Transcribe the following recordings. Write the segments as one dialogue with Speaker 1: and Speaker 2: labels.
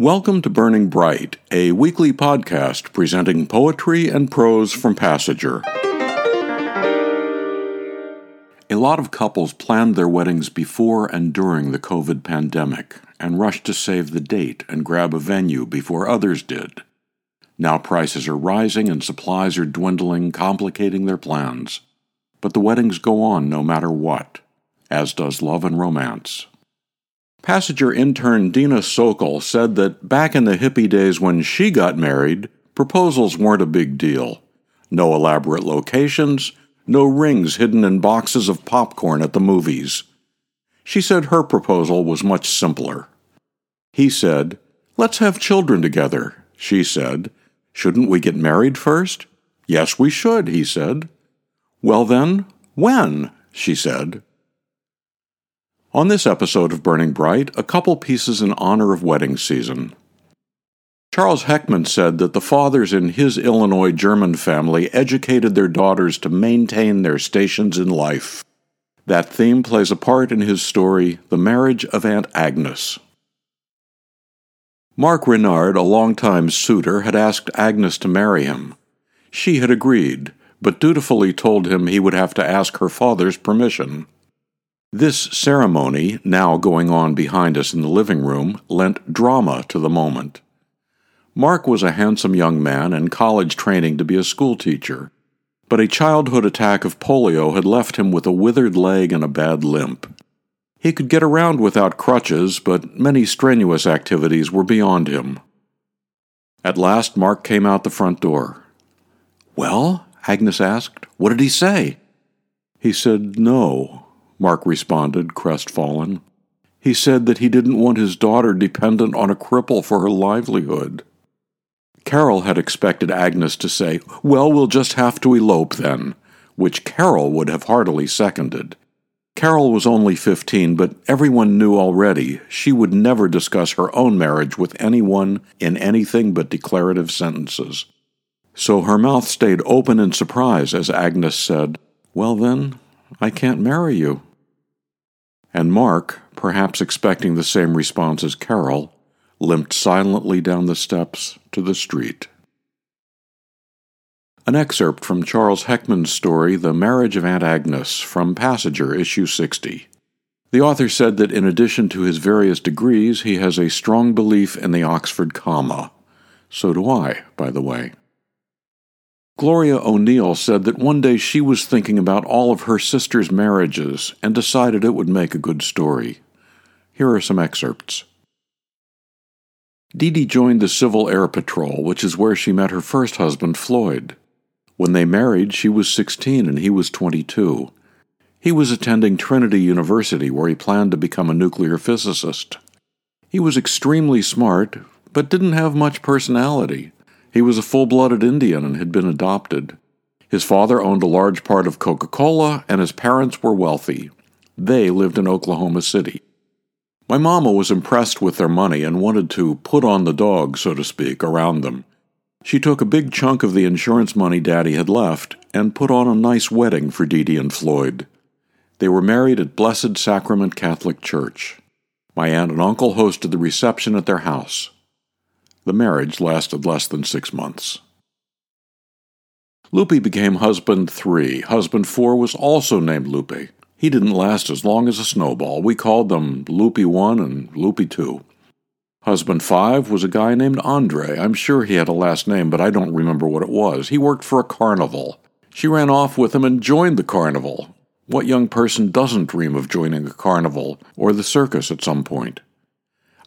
Speaker 1: Welcome to Burning Bright, a weekly podcast presenting poetry and prose from Passager. A lot of couples planned their weddings before and during the COVID pandemic and rushed to save the date and grab a venue before others did. Now prices are rising and supplies are dwindling, complicating their plans. But the weddings go on no matter what, as does love and romance. Passager intern Dina Sokol said that back in the hippie days when she got married, proposals weren't a big deal. No elaborate locations, no rings hidden in boxes of popcorn at the movies. She said her proposal was much simpler. He said, Let's have children together. She said, Shouldn't we get married first? Yes, we should, he said. Well, then, when? she said. On this episode of Burning Bright, a couple pieces in honor of wedding season. Charles Heckman said that the fathers in his Illinois German family educated their daughters to maintain their stations in life. That theme plays a part in his story, The Marriage of Aunt Agnes. Mark Renard, a longtime suitor, had asked Agnes to marry him. She had agreed, but dutifully told him he would have to ask her father's permission. This ceremony, now going on behind us in the living room, lent drama to the moment. Mark was a handsome young man in college training to be a schoolteacher, but a childhood attack of polio had left him with a withered leg and a bad limp. He could get around without crutches, but many strenuous activities were beyond him. At last, Mark came out the front door. Well? Agnes asked. What did he say? He said no. Mark responded, crestfallen. He said that he didn't want his daughter dependent on a cripple for her livelihood. Carol had expected Agnes to say, Well, we'll just have to elope then, which Carol would have heartily seconded. Carol was only fifteen, but everyone knew already she would never discuss her own marriage with anyone in anything but declarative sentences. So her mouth stayed open in surprise as Agnes said, Well, then, I can't marry you and Mark, perhaps expecting the same response as Carol, limped silently down the steps to the street. An excerpt from Charles Heckman's story, The Marriage of Aunt Agnes, from Passager, issue 60. The author said that in addition to his various degrees, he has a strong belief in the Oxford comma. So do I, by the way. Gloria O'Neill said that one day she was thinking about all of her sisters' marriages and decided it would make a good story. Here are some excerpts. Dee Dee joined the Civil Air Patrol, which is where she met her first husband, Floyd. When they married, she was 16 and he was 22. He was attending Trinity University, where he planned to become a nuclear physicist. He was extremely smart, but didn't have much personality. He was a full blooded Indian and had been adopted. His father owned a large part of Coca Cola, and his parents were wealthy. They lived in Oklahoma City. My mama was impressed with their money and wanted to put on the dog, so to speak, around them. She took a big chunk of the insurance money Daddy had left and put on a nice wedding for Dee Dee and Floyd. They were married at Blessed Sacrament Catholic Church. My aunt and uncle hosted the reception at their house. The marriage lasted less than six months. Lupe became husband three. Husband four was also named Lupe. He didn't last as long as a snowball. We called them Loopy 1 and Loopy 2. Husband 5 was a guy named Andre. I'm sure he had a last name, but I don't remember what it was. He worked for a carnival. She ran off with him and joined the carnival. What young person doesn't dream of joining a carnival or the circus at some point?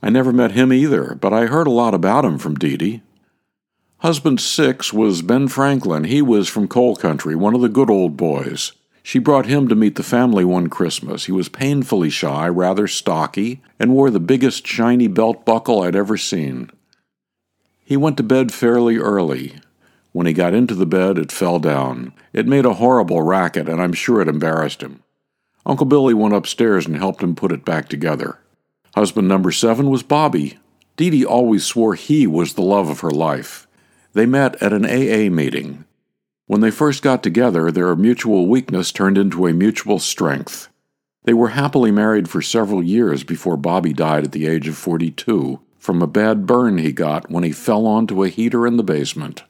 Speaker 1: I never met him either, but I heard a lot about him from Dee Dee. Husband six was Ben Franklin. He was from coal country, one of the good old boys. She brought him to meet the family one Christmas. He was painfully shy, rather stocky, and wore the biggest shiny belt buckle I'd ever seen. He went to bed fairly early. When he got into the bed, it fell down. It made a horrible racket, and I'm sure it embarrassed him. Uncle Billy went upstairs and helped him put it back together. Husband number seven was Bobby. Dee Dee always swore he was the love of her life. They met at an AA meeting. When they first got together, their mutual weakness turned into a mutual strength. They were happily married for several years before Bobby died at the age of 42, from a bad burn he got when he fell onto a heater in the basement.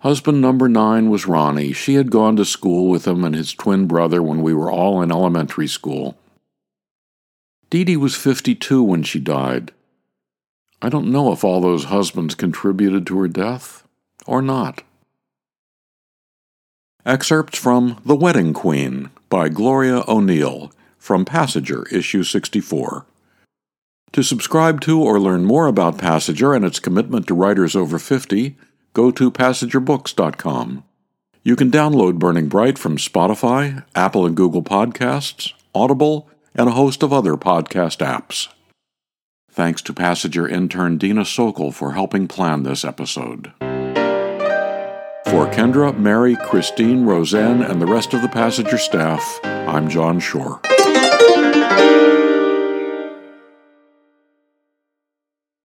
Speaker 1: Husband number nine was Ronnie. She had gone to school with him and his twin brother when we were all in elementary school. Dee Dee was 52 when she died. I don't know if all those husbands contributed to her death or not. Excerpts from The Wedding Queen by Gloria O'Neill from Passager, issue 64. To subscribe to or learn more about Passager and its commitment to writers over 50, go to passagerbooks.com. You can download Burning Bright from Spotify, Apple and Google Podcasts, Audible, and a host of other podcast apps. Thanks to Passager intern Dina Sokol for helping plan this episode. For Kendra, Mary, Christine, Roseanne, and the rest of the Passager staff, I'm John Shore.